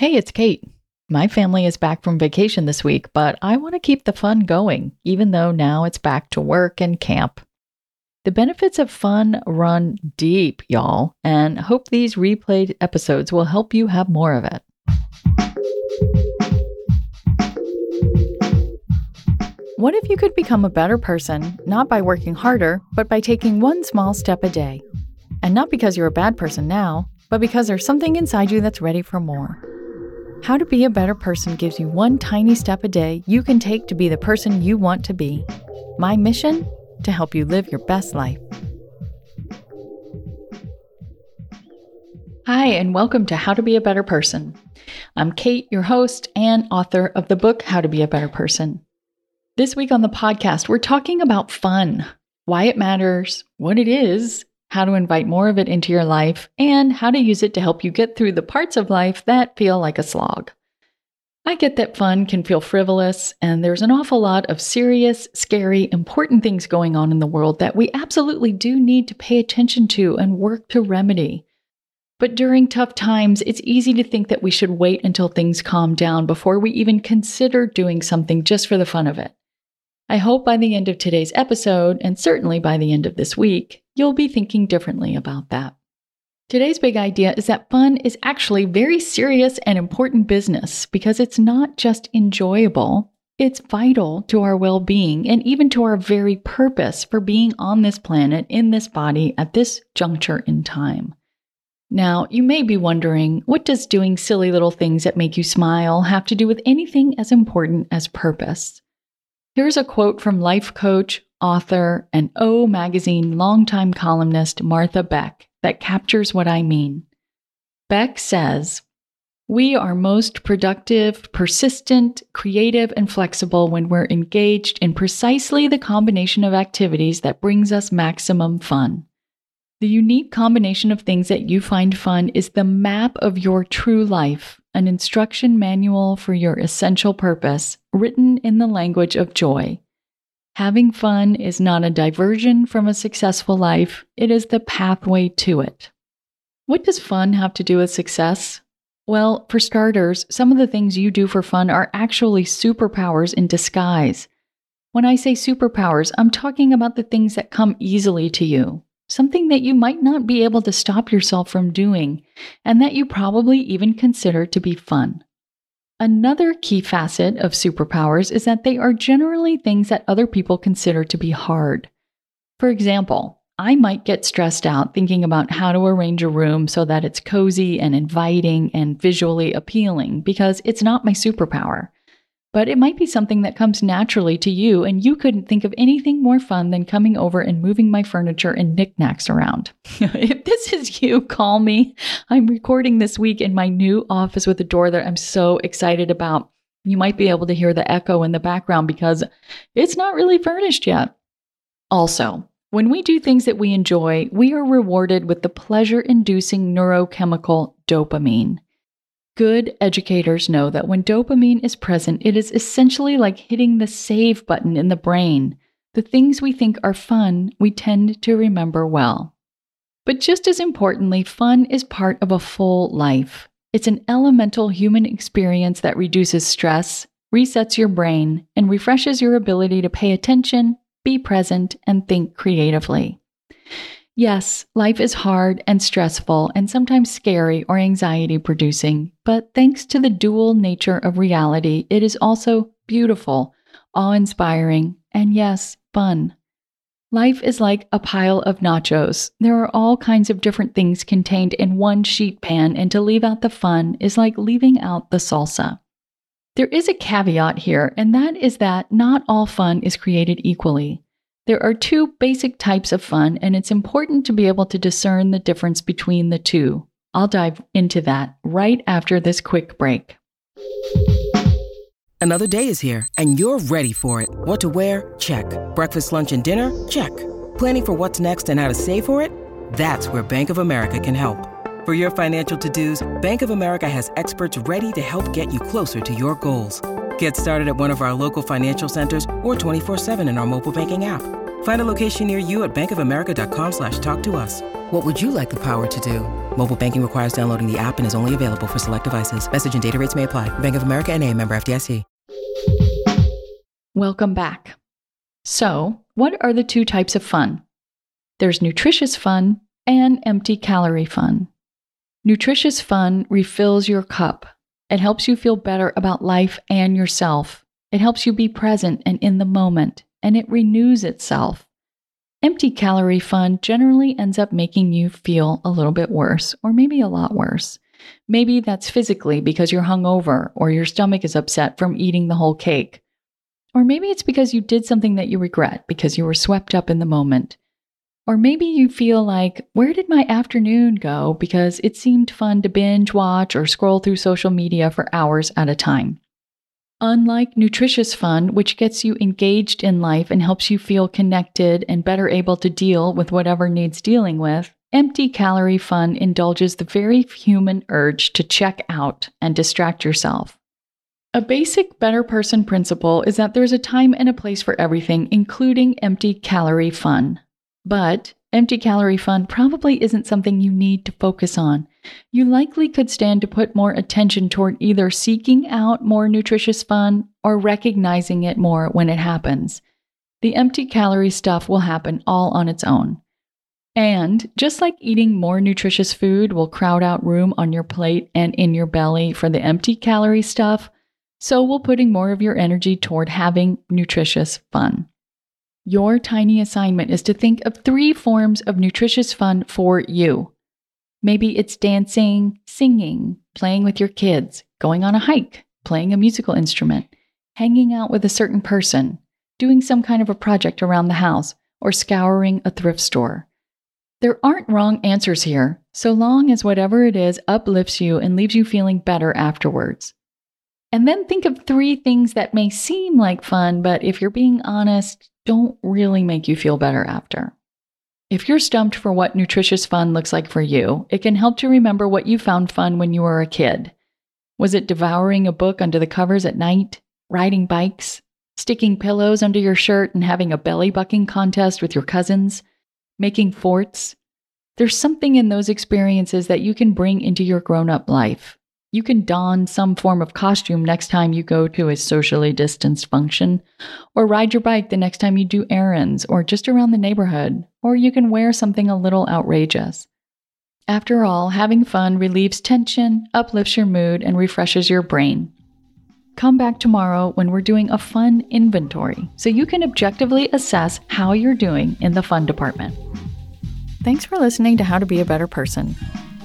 Hey, it's Kate. My family is back from vacation this week, but I want to keep the fun going, even though now it's back to work and camp. The benefits of fun run deep, y'all, and hope these replayed episodes will help you have more of it. What if you could become a better person, not by working harder, but by taking one small step a day? And not because you're a bad person now, but because there's something inside you that's ready for more. How to Be a Better Person gives you one tiny step a day you can take to be the person you want to be. My mission? To help you live your best life. Hi, and welcome to How to Be a Better Person. I'm Kate, your host and author of the book How to Be a Better Person. This week on the podcast, we're talking about fun, why it matters, what it is, how to invite more of it into your life, and how to use it to help you get through the parts of life that feel like a slog. I get that fun can feel frivolous, and there's an awful lot of serious, scary, important things going on in the world that we absolutely do need to pay attention to and work to remedy. But during tough times, it's easy to think that we should wait until things calm down before we even consider doing something just for the fun of it. I hope by the end of today's episode, and certainly by the end of this week, you'll be thinking differently about that. Today's big idea is that fun is actually very serious and important business because it's not just enjoyable, it's vital to our well being and even to our very purpose for being on this planet in this body at this juncture in time. Now, you may be wondering what does doing silly little things that make you smile have to do with anything as important as purpose? Here's a quote from life coach, author, and O Magazine longtime columnist Martha Beck that captures what I mean. Beck says, We are most productive, persistent, creative, and flexible when we're engaged in precisely the combination of activities that brings us maximum fun. The unique combination of things that you find fun is the map of your true life, an instruction manual for your essential purpose, written in the language of joy. Having fun is not a diversion from a successful life, it is the pathway to it. What does fun have to do with success? Well, for starters, some of the things you do for fun are actually superpowers in disguise. When I say superpowers, I'm talking about the things that come easily to you, something that you might not be able to stop yourself from doing, and that you probably even consider to be fun. Another key facet of superpowers is that they are generally things that other people consider to be hard. For example, I might get stressed out thinking about how to arrange a room so that it's cozy and inviting and visually appealing because it's not my superpower but it might be something that comes naturally to you, and you couldn't think of anything more fun than coming over and moving my furniture and knickknacks around. if this is you, call me. I'm recording this week in my new office with a door that I'm so excited about. You might be able to hear the echo in the background because it's not really furnished yet. Also, when we do things that we enjoy, we are rewarded with the pleasure inducing neurochemical dopamine. Good educators know that when dopamine is present, it is essentially like hitting the save button in the brain. The things we think are fun, we tend to remember well. But just as importantly, fun is part of a full life. It's an elemental human experience that reduces stress, resets your brain, and refreshes your ability to pay attention, be present, and think creatively. Yes, life is hard and stressful and sometimes scary or anxiety producing, but thanks to the dual nature of reality, it is also beautiful, awe inspiring, and yes, fun. Life is like a pile of nachos. There are all kinds of different things contained in one sheet pan, and to leave out the fun is like leaving out the salsa. There is a caveat here, and that is that not all fun is created equally. There are two basic types of fun, and it's important to be able to discern the difference between the two I'll dive into that right after this quick break. Another day is here, and you're ready for it. What to wear? Check. Breakfast, lunch, and dinner? Check. Planning for what's next and how to save for it? That's where Bank of America can help. For your financial to dos, Bank of America has experts ready to help get you closer to your goals. Get started at one of our local financial centers or 24-7 in our mobile banking app. Find a location near you at bankofamerica.com slash talk to us. What would you like the power to do? Mobile banking requires downloading the app and is only available for select devices. Message and data rates may apply. Bank of America and a member FDIC. Welcome back. So, what are the two types of fun? There's nutritious fun and empty calorie fun. Nutritious fun refills your cup. It helps you feel better about life and yourself. It helps you be present and in the moment, and it renews itself. Empty calorie fun generally ends up making you feel a little bit worse, or maybe a lot worse. Maybe that's physically because you're hungover or your stomach is upset from eating the whole cake. Or maybe it's because you did something that you regret because you were swept up in the moment. Or maybe you feel like, where did my afternoon go because it seemed fun to binge watch or scroll through social media for hours at a time. Unlike nutritious fun, which gets you engaged in life and helps you feel connected and better able to deal with whatever needs dealing with, empty calorie fun indulges the very human urge to check out and distract yourself. A basic better person principle is that there's a time and a place for everything, including empty calorie fun. But empty calorie fun probably isn't something you need to focus on. You likely could stand to put more attention toward either seeking out more nutritious fun or recognizing it more when it happens. The empty calorie stuff will happen all on its own. And just like eating more nutritious food will crowd out room on your plate and in your belly for the empty calorie stuff, so will putting more of your energy toward having nutritious fun. Your tiny assignment is to think of three forms of nutritious fun for you. Maybe it's dancing, singing, playing with your kids, going on a hike, playing a musical instrument, hanging out with a certain person, doing some kind of a project around the house, or scouring a thrift store. There aren't wrong answers here, so long as whatever it is uplifts you and leaves you feeling better afterwards. And then think of three things that may seem like fun, but if you're being honest, don't really make you feel better after. If you're stumped for what nutritious fun looks like for you, it can help to remember what you found fun when you were a kid. Was it devouring a book under the covers at night, riding bikes, sticking pillows under your shirt and having a belly bucking contest with your cousins, making forts? There's something in those experiences that you can bring into your grown up life. You can don some form of costume next time you go to a socially distanced function, or ride your bike the next time you do errands, or just around the neighborhood, or you can wear something a little outrageous. After all, having fun relieves tension, uplifts your mood, and refreshes your brain. Come back tomorrow when we're doing a fun inventory so you can objectively assess how you're doing in the fun department. Thanks for listening to How to Be a Better Person.